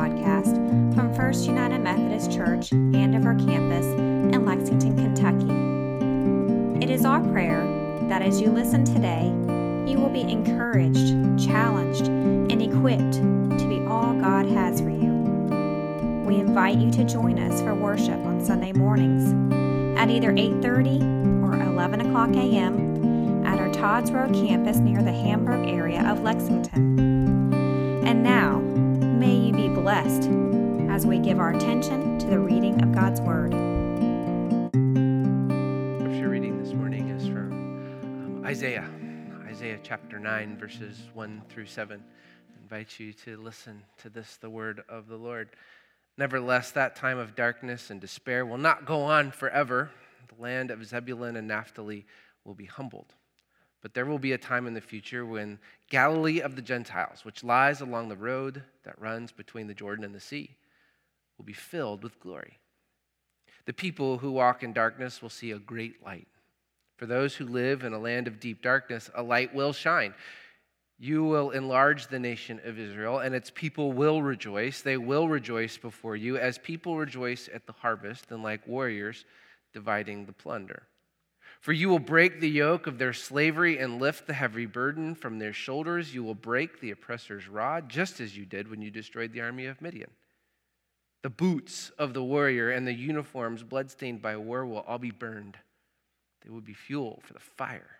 podcast from First United Methodist Church, Andover campus in Lexington, Kentucky. It is our prayer that as you listen today, you will be encouraged, challenged, and equipped to be all God has for you. We invite you to join us for worship on Sunday mornings at either 8:30 or 11 o'clock a.m. at our Todd's Road campus near the Hamburg area of Lexington. And now, blessed as we give our attention to the reading of God's Word. Scripture reading this morning is from um, Isaiah, Isaiah chapter 9, verses 1 through 7. I invite you to listen to this, the word of the Lord. Nevertheless, that time of darkness and despair will not go on forever. The land of Zebulun and Naphtali will be humbled. But there will be a time in the future when Galilee of the Gentiles, which lies along the road that runs between the Jordan and the sea, will be filled with glory. The people who walk in darkness will see a great light. For those who live in a land of deep darkness, a light will shine. You will enlarge the nation of Israel, and its people will rejoice. They will rejoice before you as people rejoice at the harvest, and like warriors dividing the plunder. For you will break the yoke of their slavery and lift the heavy burden from their shoulders. You will break the oppressor's rod, just as you did when you destroyed the army of Midian. The boots of the warrior and the uniforms bloodstained by war will all be burned. They will be fuel for the fire.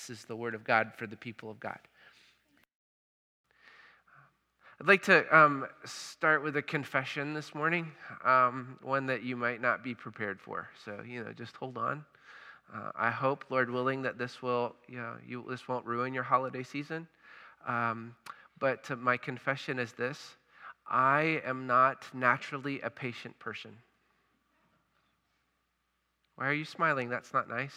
This is the word of God for the people of God. I'd like to um, start with a confession this morning, um, one that you might not be prepared for. So, you know, just hold on. Uh, I hope, Lord willing, that this will, you know, you, this won't ruin your holiday season. Um, but my confession is this I am not naturally a patient person. Why are you smiling? That's not nice.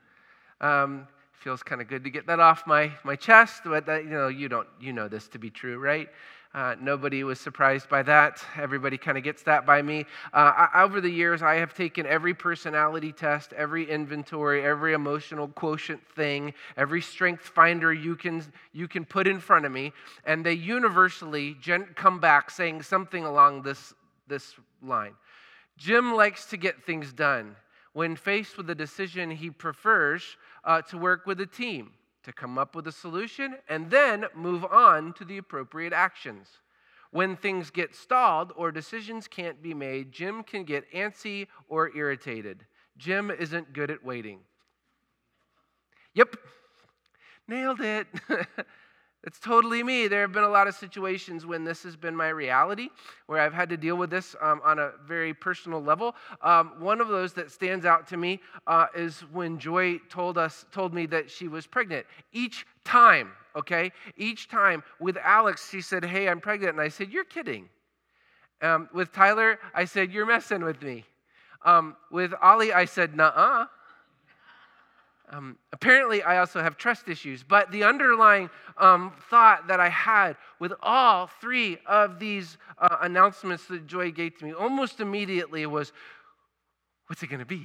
um, feels kind of good to get that off my, my chest, but that, you know, you don't you know this to be true, right? Uh, nobody was surprised by that. Everybody kind of gets that by me. Uh, I, over the years, I have taken every personality test, every inventory, every emotional quotient thing, every strength finder you can, you can put in front of me, and they universally gen- come back saying something along this, this line Jim likes to get things done. When faced with a decision, he prefers uh, to work with a team to come up with a solution and then move on to the appropriate actions. When things get stalled or decisions can't be made, Jim can get antsy or irritated. Jim isn't good at waiting. Yep, nailed it. It's totally me. There have been a lot of situations when this has been my reality, where I've had to deal with this um, on a very personal level. Um, one of those that stands out to me uh, is when Joy told us, told me that she was pregnant. Each time, okay, each time with Alex, she said, "Hey, I'm pregnant," and I said, "You're kidding." Um, with Tyler, I said, "You're messing with me." Um, with Ollie, I said, "Nuh-uh." Um, apparently, I also have trust issues, but the underlying um, thought that I had with all three of these uh, announcements that Joy gave to me almost immediately was what's it going to be?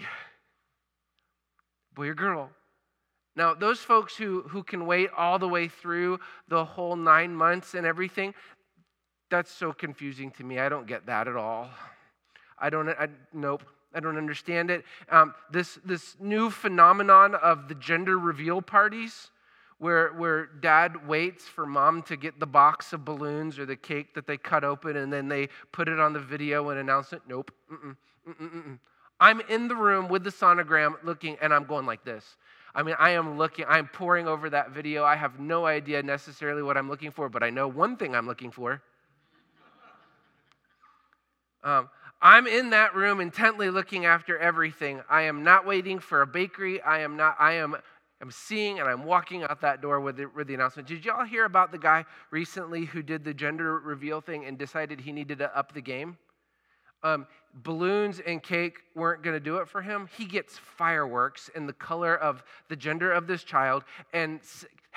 Boy or girl? Now, those folks who, who can wait all the way through the whole nine months and everything, that's so confusing to me. I don't get that at all. I don't, I, nope. I don't understand it. Um, this, this new phenomenon of the gender reveal parties, where, where dad waits for mom to get the box of balloons or the cake that they cut open and then they put it on the video and announce it. Nope. Mm-mm, mm-mm, mm-mm. I'm in the room with the sonogram looking, and I'm going like this. I mean, I am looking, I'm poring over that video. I have no idea necessarily what I'm looking for, but I know one thing I'm looking for. Um, I'm in that room intently looking after everything. I am not waiting for a bakery. I am not, I am I'm seeing and I'm walking out that door with the, with the announcement. Did y'all hear about the guy recently who did the gender reveal thing and decided he needed to up the game? Um, balloons and cake weren't going to do it for him. He gets fireworks in the color of the gender of this child and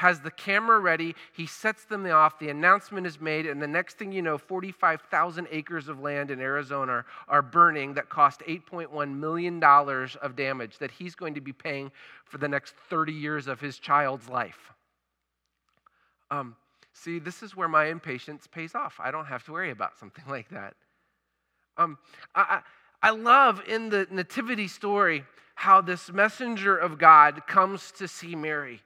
has the camera ready. He sets them off. The announcement is made, and the next thing you know, 45,000 acres of land in Arizona are burning that cost $8.1 million of damage that he's going to be paying for the next 30 years of his child's life. Um, see, this is where my impatience pays off. I don't have to worry about something like that. Um, I, I love in the nativity story how this messenger of God comes to see Mary.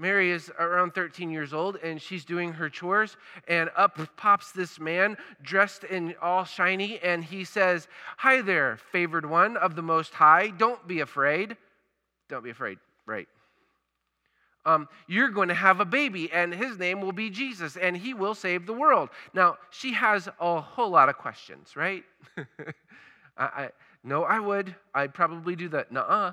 Mary is around 13 years old and she's doing her chores, and up pops this man dressed in all shiny, and he says, Hi there, favored one of the Most High. Don't be afraid. Don't be afraid. Right. Um, you're going to have a baby, and his name will be Jesus, and he will save the world. Now, she has a whole lot of questions, right? I, I, no, I would. I'd probably do that. Nuh uh.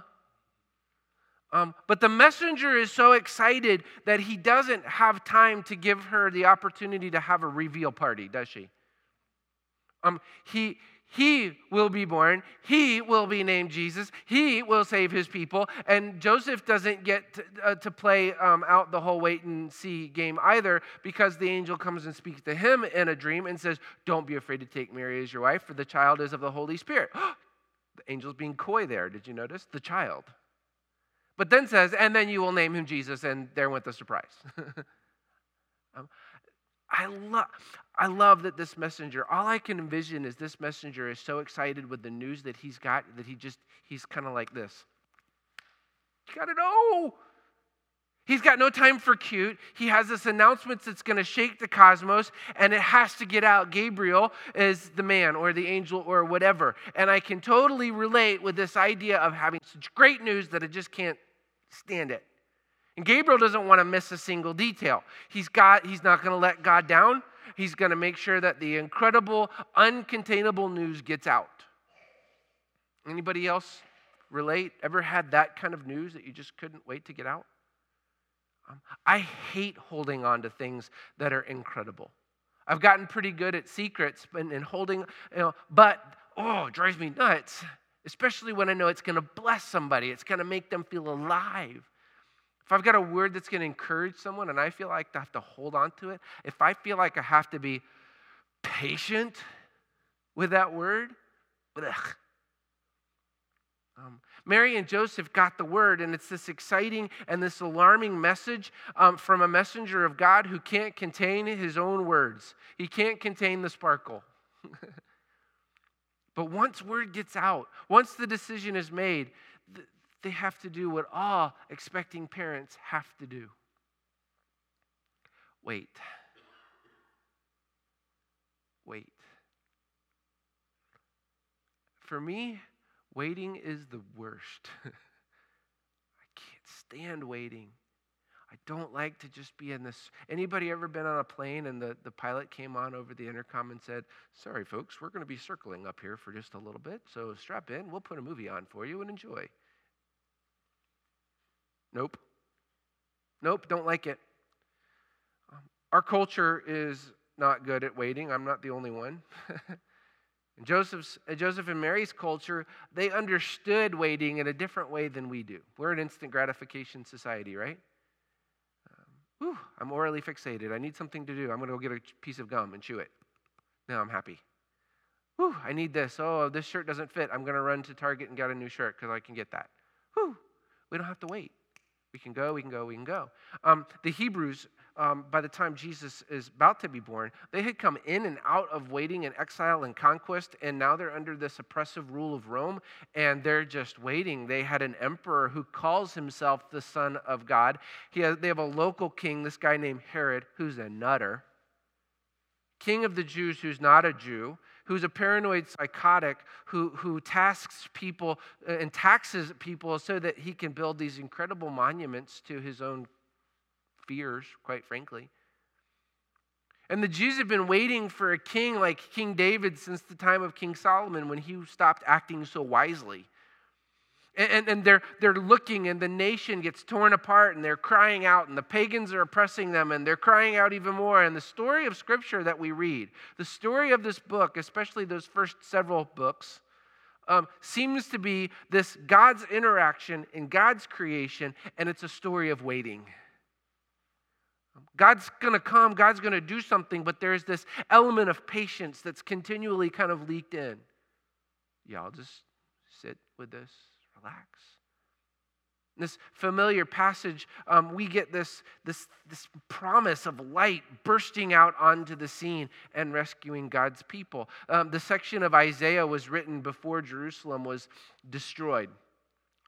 Um, but the messenger is so excited that he doesn't have time to give her the opportunity to have a reveal party, does she? Um, he, he will be born. He will be named Jesus. He will save his people. And Joseph doesn't get to, uh, to play um, out the whole wait and see game either because the angel comes and speaks to him in a dream and says, Don't be afraid to take Mary as your wife, for the child is of the Holy Spirit. the angel's being coy there. Did you notice? The child. But then says, and then you will name him Jesus, and there went the surprise. um, I love, I love that this messenger, all I can envision is this messenger is so excited with the news that he's got that he just, he's kind of like this. You gotta know. He's got no time for cute. He has this announcement that's going to shake the cosmos, and it has to get out. Gabriel is the man or the angel or whatever. And I can totally relate with this idea of having such great news that I just can't stand it. And Gabriel doesn't want to miss a single detail. He's got he's not going to let God down. He's going to make sure that the incredible uncontainable news gets out. Anybody else relate? Ever had that kind of news that you just couldn't wait to get out? Um, I hate holding on to things that are incredible. I've gotten pretty good at secrets and, and holding, you know, but oh, it drives me nuts especially when I know it's going to bless somebody, it's going to make them feel alive. If I've got a word that's going to encourage someone and I feel like I have to hold on to it, if I feel like I have to be patient with that word, um, Mary and Joseph got the word, and it's this exciting and this alarming message um, from a messenger of God who can't contain his own words. He can't contain the sparkle. But once word gets out, once the decision is made, they have to do what all expecting parents have to do wait. Wait. For me, waiting is the worst. I can't stand waiting. I don't like to just be in this. Anybody ever been on a plane and the, the pilot came on over the intercom and said, Sorry, folks, we're going to be circling up here for just a little bit, so strap in. We'll put a movie on for you and enjoy. Nope. Nope, don't like it. Um, our culture is not good at waiting. I'm not the only one. in Joseph's, Joseph and Mary's culture, they understood waiting in a different way than we do. We're an instant gratification society, right? Whew, I'm orally fixated. I need something to do. I'm going to go get a piece of gum and chew it. Now I'm happy. Whew, I need this. Oh, this shirt doesn't fit. I'm going to run to Target and get a new shirt because I can get that. Whew, we don't have to wait. We can go, we can go, we can go. Um, the Hebrews um, by the time Jesus is about to be born, they had come in and out of waiting and exile and conquest, and now they're under this oppressive rule of Rome, and they're just waiting. They had an emperor who calls himself the Son of God. Has, they have a local king, this guy named Herod, who's a nutter, king of the Jews who's not a Jew. Who's a paranoid psychotic who, who tasks people uh, and taxes people so that he can build these incredible monuments to his own fears, quite frankly. And the Jews have been waiting for a king like King David since the time of King Solomon when he stopped acting so wisely. And, and they're, they're looking, and the nation gets torn apart, and they're crying out, and the pagans are oppressing them, and they're crying out even more. And the story of Scripture that we read, the story of this book, especially those first several books, um, seems to be this God's interaction in God's creation, and it's a story of waiting. God's going to come, God's going to do something, but there's this element of patience that's continually kind of leaked in. Y'all just sit with this relax. This familiar passage, um, we get this, this, this promise of light bursting out onto the scene and rescuing God's people. Um, the section of Isaiah was written before Jerusalem was destroyed.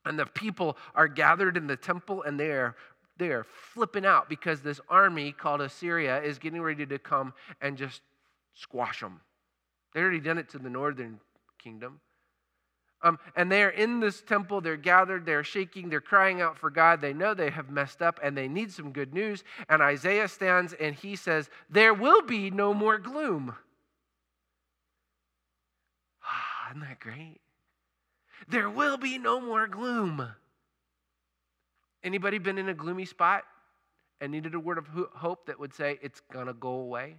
And the people are gathered in the temple and they are, they are flipping out because this army called Assyria is getting ready to come and just squash them. They already done it to the northern kingdom. Um, and they are in this temple, they're gathered, they're shaking, they're crying out for God. They know they have messed up and they need some good news. And Isaiah stands and he says, There will be no more gloom. Ah, isn't that great? There will be no more gloom. Anybody been in a gloomy spot and needed a word of hope that would say it's gonna go away?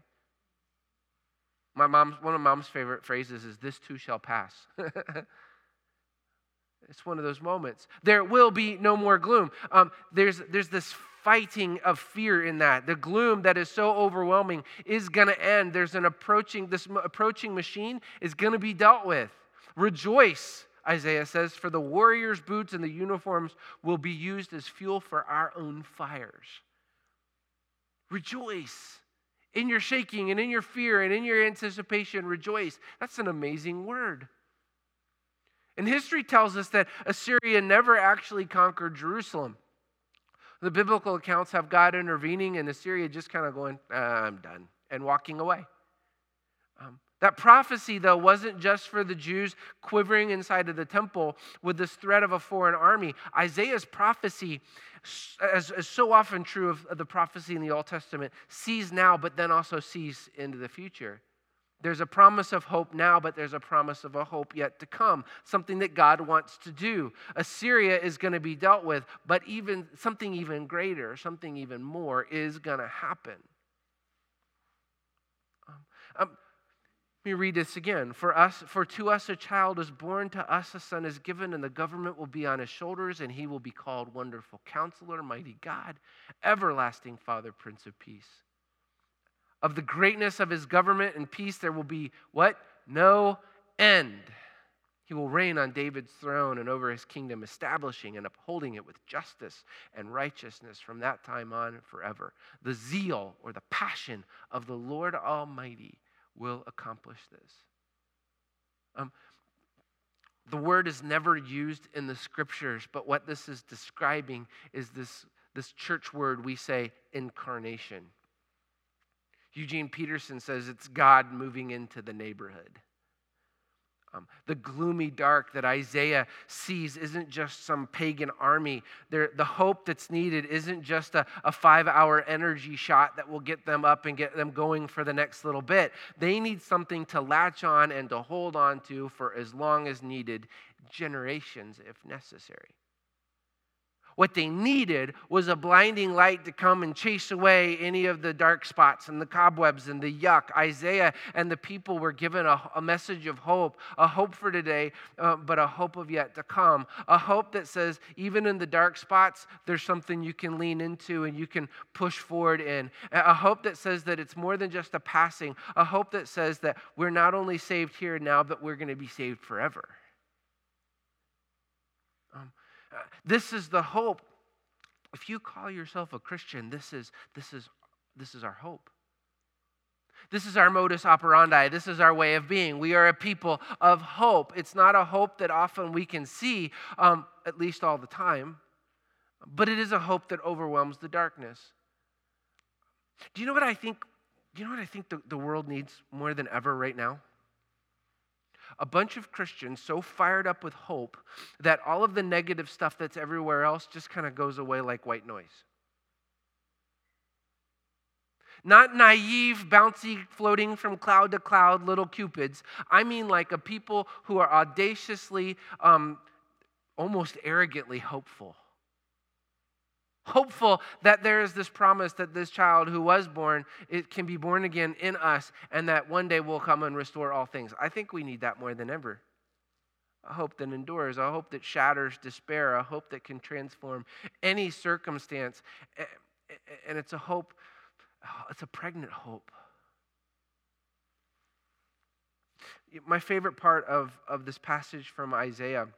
My mom's one of mom's favorite phrases is this too shall pass. It's one of those moments. There will be no more gloom. Um, there's, there's this fighting of fear in that. The gloom that is so overwhelming is going to end. There's an approaching, this approaching machine is going to be dealt with. Rejoice, Isaiah says, for the warriors' boots and the uniforms will be used as fuel for our own fires. Rejoice. In your shaking and in your fear and in your anticipation, rejoice. That's an amazing word. And history tells us that Assyria never actually conquered Jerusalem. The biblical accounts have God intervening and Assyria just kind of going, ah, I'm done, and walking away. That prophecy, though, wasn't just for the Jews quivering inside of the temple with this threat of a foreign army. Isaiah's prophecy, as is so often true of, of the prophecy in the Old Testament, sees now, but then also sees into the future. There's a promise of hope now, but there's a promise of a hope yet to come, something that God wants to do. Assyria is going to be dealt with, but even something even greater, something even more is going to happen. Um, um, let me read this again. For us, for to us a child is born, to us a son is given, and the government will be on his shoulders, and he will be called Wonderful Counselor, Mighty God, Everlasting Father, Prince of Peace of the greatness of his government and peace, there will be what? No end. He will reign on David's throne and over his kingdom, establishing and upholding it with justice and righteousness from that time on forever. The zeal or the passion of the Lord Almighty will accomplish this. Um, the word is never used in the scriptures, but what this is describing is this, this church word we say incarnation. Eugene Peterson says it's God moving into the neighborhood. Um, the gloomy dark that Isaiah sees isn't just some pagan army. They're, the hope that's needed isn't just a, a five hour energy shot that will get them up and get them going for the next little bit. They need something to latch on and to hold on to for as long as needed, generations if necessary. What they needed was a blinding light to come and chase away any of the dark spots and the cobwebs and the yuck. Isaiah and the people were given a, a message of hope, a hope for today, uh, but a hope of yet to come. A hope that says, even in the dark spots, there's something you can lean into and you can push forward in. A hope that says that it's more than just a passing. A hope that says that we're not only saved here now, but we're going to be saved forever. This is the hope. If you call yourself a Christian, this is, this is, this is our hope. This is our modus operandi. This is our way of being. We are a people of hope. It's not a hope that often we can see, um, at least all the time, but it is a hope that overwhelms the darkness. Do you know what I think? Do you know what I think the, the world needs more than ever right now? A bunch of Christians so fired up with hope that all of the negative stuff that's everywhere else just kind of goes away like white noise. Not naive, bouncy, floating from cloud to cloud little cupids. I mean, like a people who are audaciously um, almost arrogantly hopeful. Hopeful that there is this promise that this child who was born, it can be born again in us, and that one day will come and restore all things. I think we need that more than ever. A hope that endures, a hope that shatters despair, a hope that can transform any circumstance. And it's a hope, oh, it's a pregnant hope. My favorite part of, of this passage from Isaiah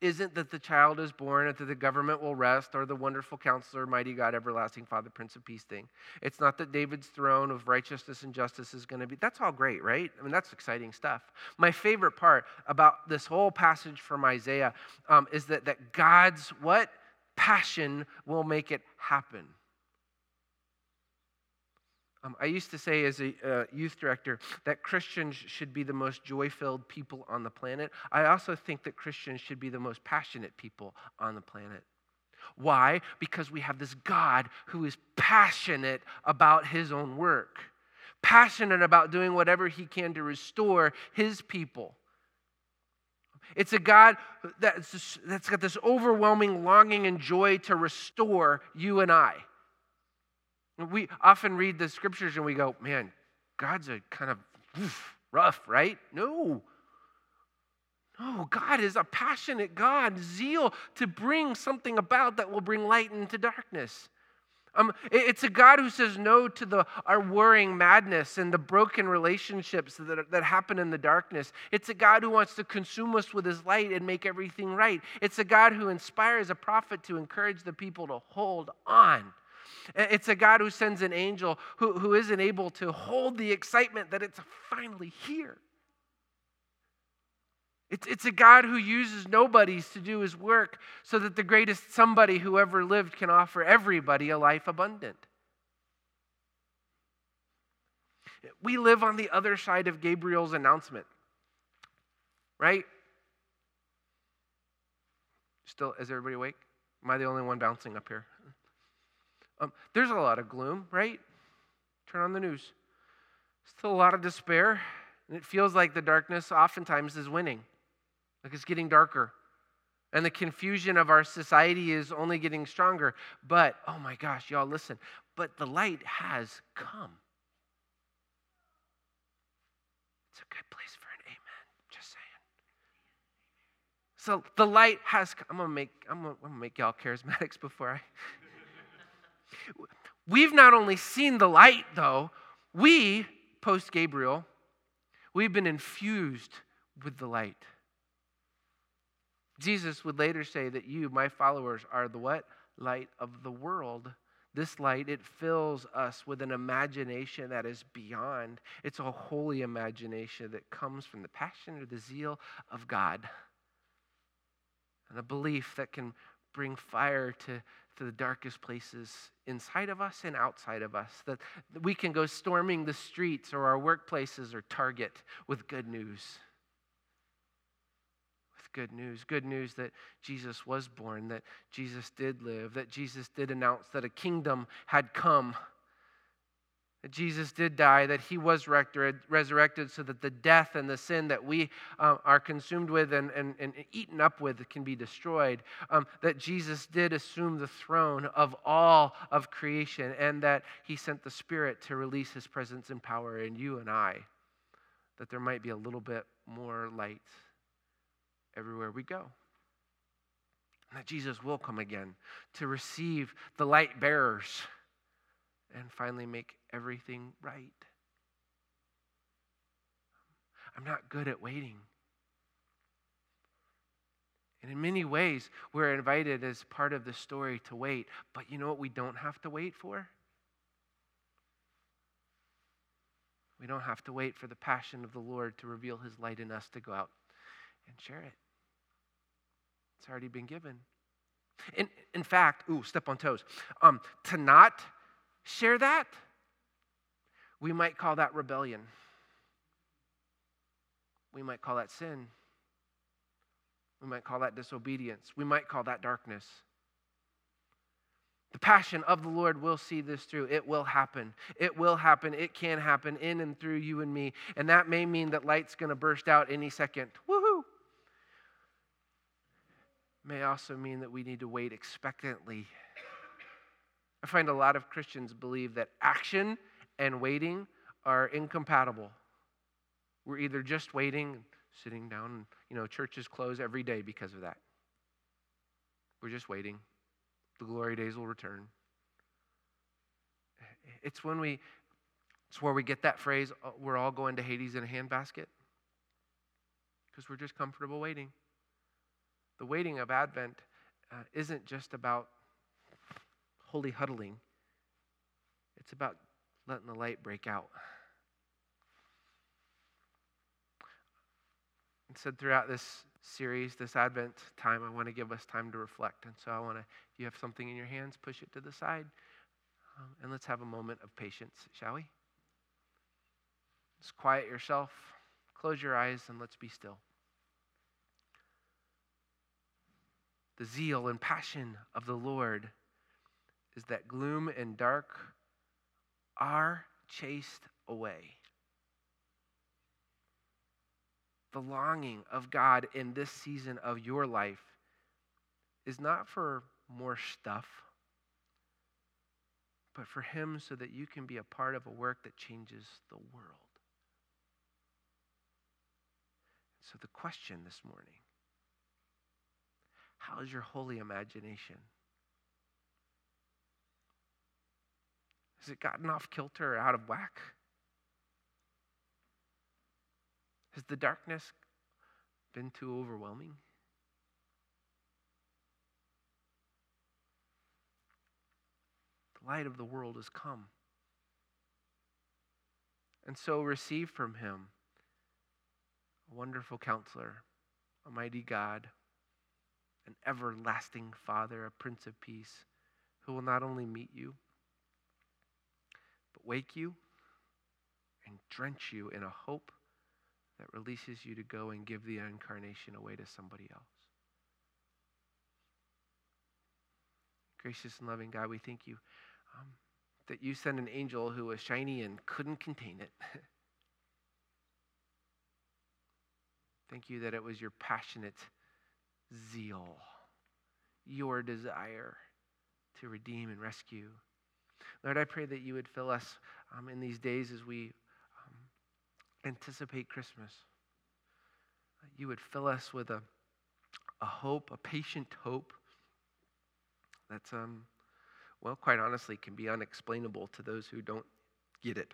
isn't that the child is born and that the government will rest or the wonderful counselor, mighty God, everlasting Father, Prince of Peace thing. It's not that David's throne of righteousness and justice is going to be. That's all great, right? I mean, that's exciting stuff. My favorite part about this whole passage from Isaiah um, is that, that God's what? Passion will make it happen. Um, I used to say as a uh, youth director that Christians should be the most joy filled people on the planet. I also think that Christians should be the most passionate people on the planet. Why? Because we have this God who is passionate about his own work, passionate about doing whatever he can to restore his people. It's a God that's, that's got this overwhelming longing and joy to restore you and I. We often read the scriptures and we go, man, God's a kind of oof, rough, right? No. No, God is a passionate God, zeal to bring something about that will bring light into darkness. Um, it's a God who says no to the, our worrying madness and the broken relationships that, that happen in the darkness. It's a God who wants to consume us with his light and make everything right. It's a God who inspires a prophet to encourage the people to hold on. It's a God who sends an angel who, who isn't able to hold the excitement that it's finally here. It's, it's a God who uses nobodies to do his work so that the greatest somebody who ever lived can offer everybody a life abundant. We live on the other side of Gabriel's announcement, right? Still, is everybody awake? Am I the only one bouncing up here? Um, there's a lot of gloom, right? Turn on the news. Still a lot of despair, and it feels like the darkness oftentimes is winning, like it's getting darker. And the confusion of our society is only getting stronger. But, oh my gosh, y'all, listen. But the light has come. It's a good place for an amen. Just saying. So the light has. I'm gonna make. I'm gonna make y'all charismatics before I. We've not only seen the light, though, we, post Gabriel, we've been infused with the light. Jesus would later say that you, my followers, are the what? Light of the world. This light, it fills us with an imagination that is beyond. It's a holy imagination that comes from the passion or the zeal of God. And a belief that can bring fire to to the darkest places inside of us and outside of us. That we can go storming the streets or our workplaces or Target with good news. With good news. Good news that Jesus was born, that Jesus did live, that Jesus did announce that a kingdom had come that Jesus did die, that he was resurrected so that the death and the sin that we uh, are consumed with and, and, and, eaten up with can be destroyed. Um, that Jesus did assume the throne of all of creation and that he sent the Spirit to release his presence and power in you and I, that there might be a little bit more light everywhere we go. That Jesus will come again to receive the light bearers and finally make everything right. I'm not good at waiting. And in many ways, we're invited as part of the story to wait. But you know what we don't have to wait for? We don't have to wait for the passion of the Lord to reveal his light in us to go out and share it. It's already been given. In, in fact, ooh, step on toes. Um, to not share that, we might call that rebellion. We might call that sin. We might call that disobedience. We might call that darkness. The passion of the Lord will see this through. It will happen. It will happen. It can happen in and through you and me. And that may mean that light's going to burst out any second. Woohoo! may also mean that we need to wait expectantly. I find a lot of Christians believe that action and waiting are incompatible. We're either just waiting, sitting down, you know, churches close every day because of that. We're just waiting. The glory days will return. It's when we, it's where we get that phrase, uh, we're all going to Hades in a handbasket. Because we're just comfortable waiting. The waiting of Advent uh, isn't just about holy huddling, it's about letting the light break out. And said throughout this series, this Advent time, I want to give us time to reflect. And so I want to, you have something in your hands, push it to the side. Um, and let's have a moment of patience, shall we? Just quiet yourself, close your eyes, and let's be still. The zeal and passion of the Lord is that gloom and dark are chased away. The longing of God in this season of your life is not for more stuff, but for Him so that you can be a part of a work that changes the world. So, the question this morning how is your holy imagination? Has it gotten off kilter or out of whack? Has the darkness been too overwhelming? The light of the world has come. And so receive from him a wonderful counselor, a mighty God, an everlasting Father, a Prince of Peace, who will not only meet you, wake you and drench you in a hope that releases you to go and give the incarnation away to somebody else. Gracious and loving God, we thank you um, that you sent an angel who was shiny and couldn't contain it. thank you that it was your passionate zeal, your desire to redeem and rescue. Lord, I pray that you would fill us um, in these days as we um, anticipate Christmas. You would fill us with a, a hope, a patient hope that's, um, well, quite honestly, can be unexplainable to those who don't get it.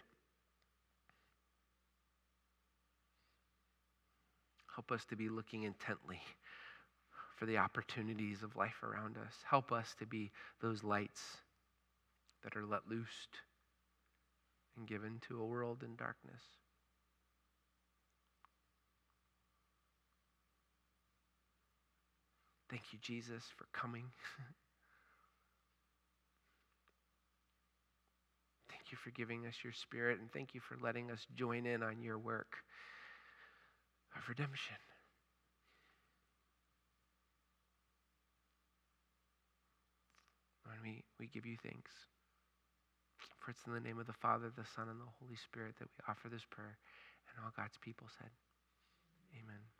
Help us to be looking intently for the opportunities of life around us. Help us to be those lights that are let loosed and given to a world in darkness. Thank you, Jesus, for coming. thank you for giving us your spirit, and thank you for letting us join in on your work of redemption. Lord, we, we give you thanks. For it's in the name of the Father, the Son, and the Holy Spirit that we offer this prayer. And all God's people said, Amen.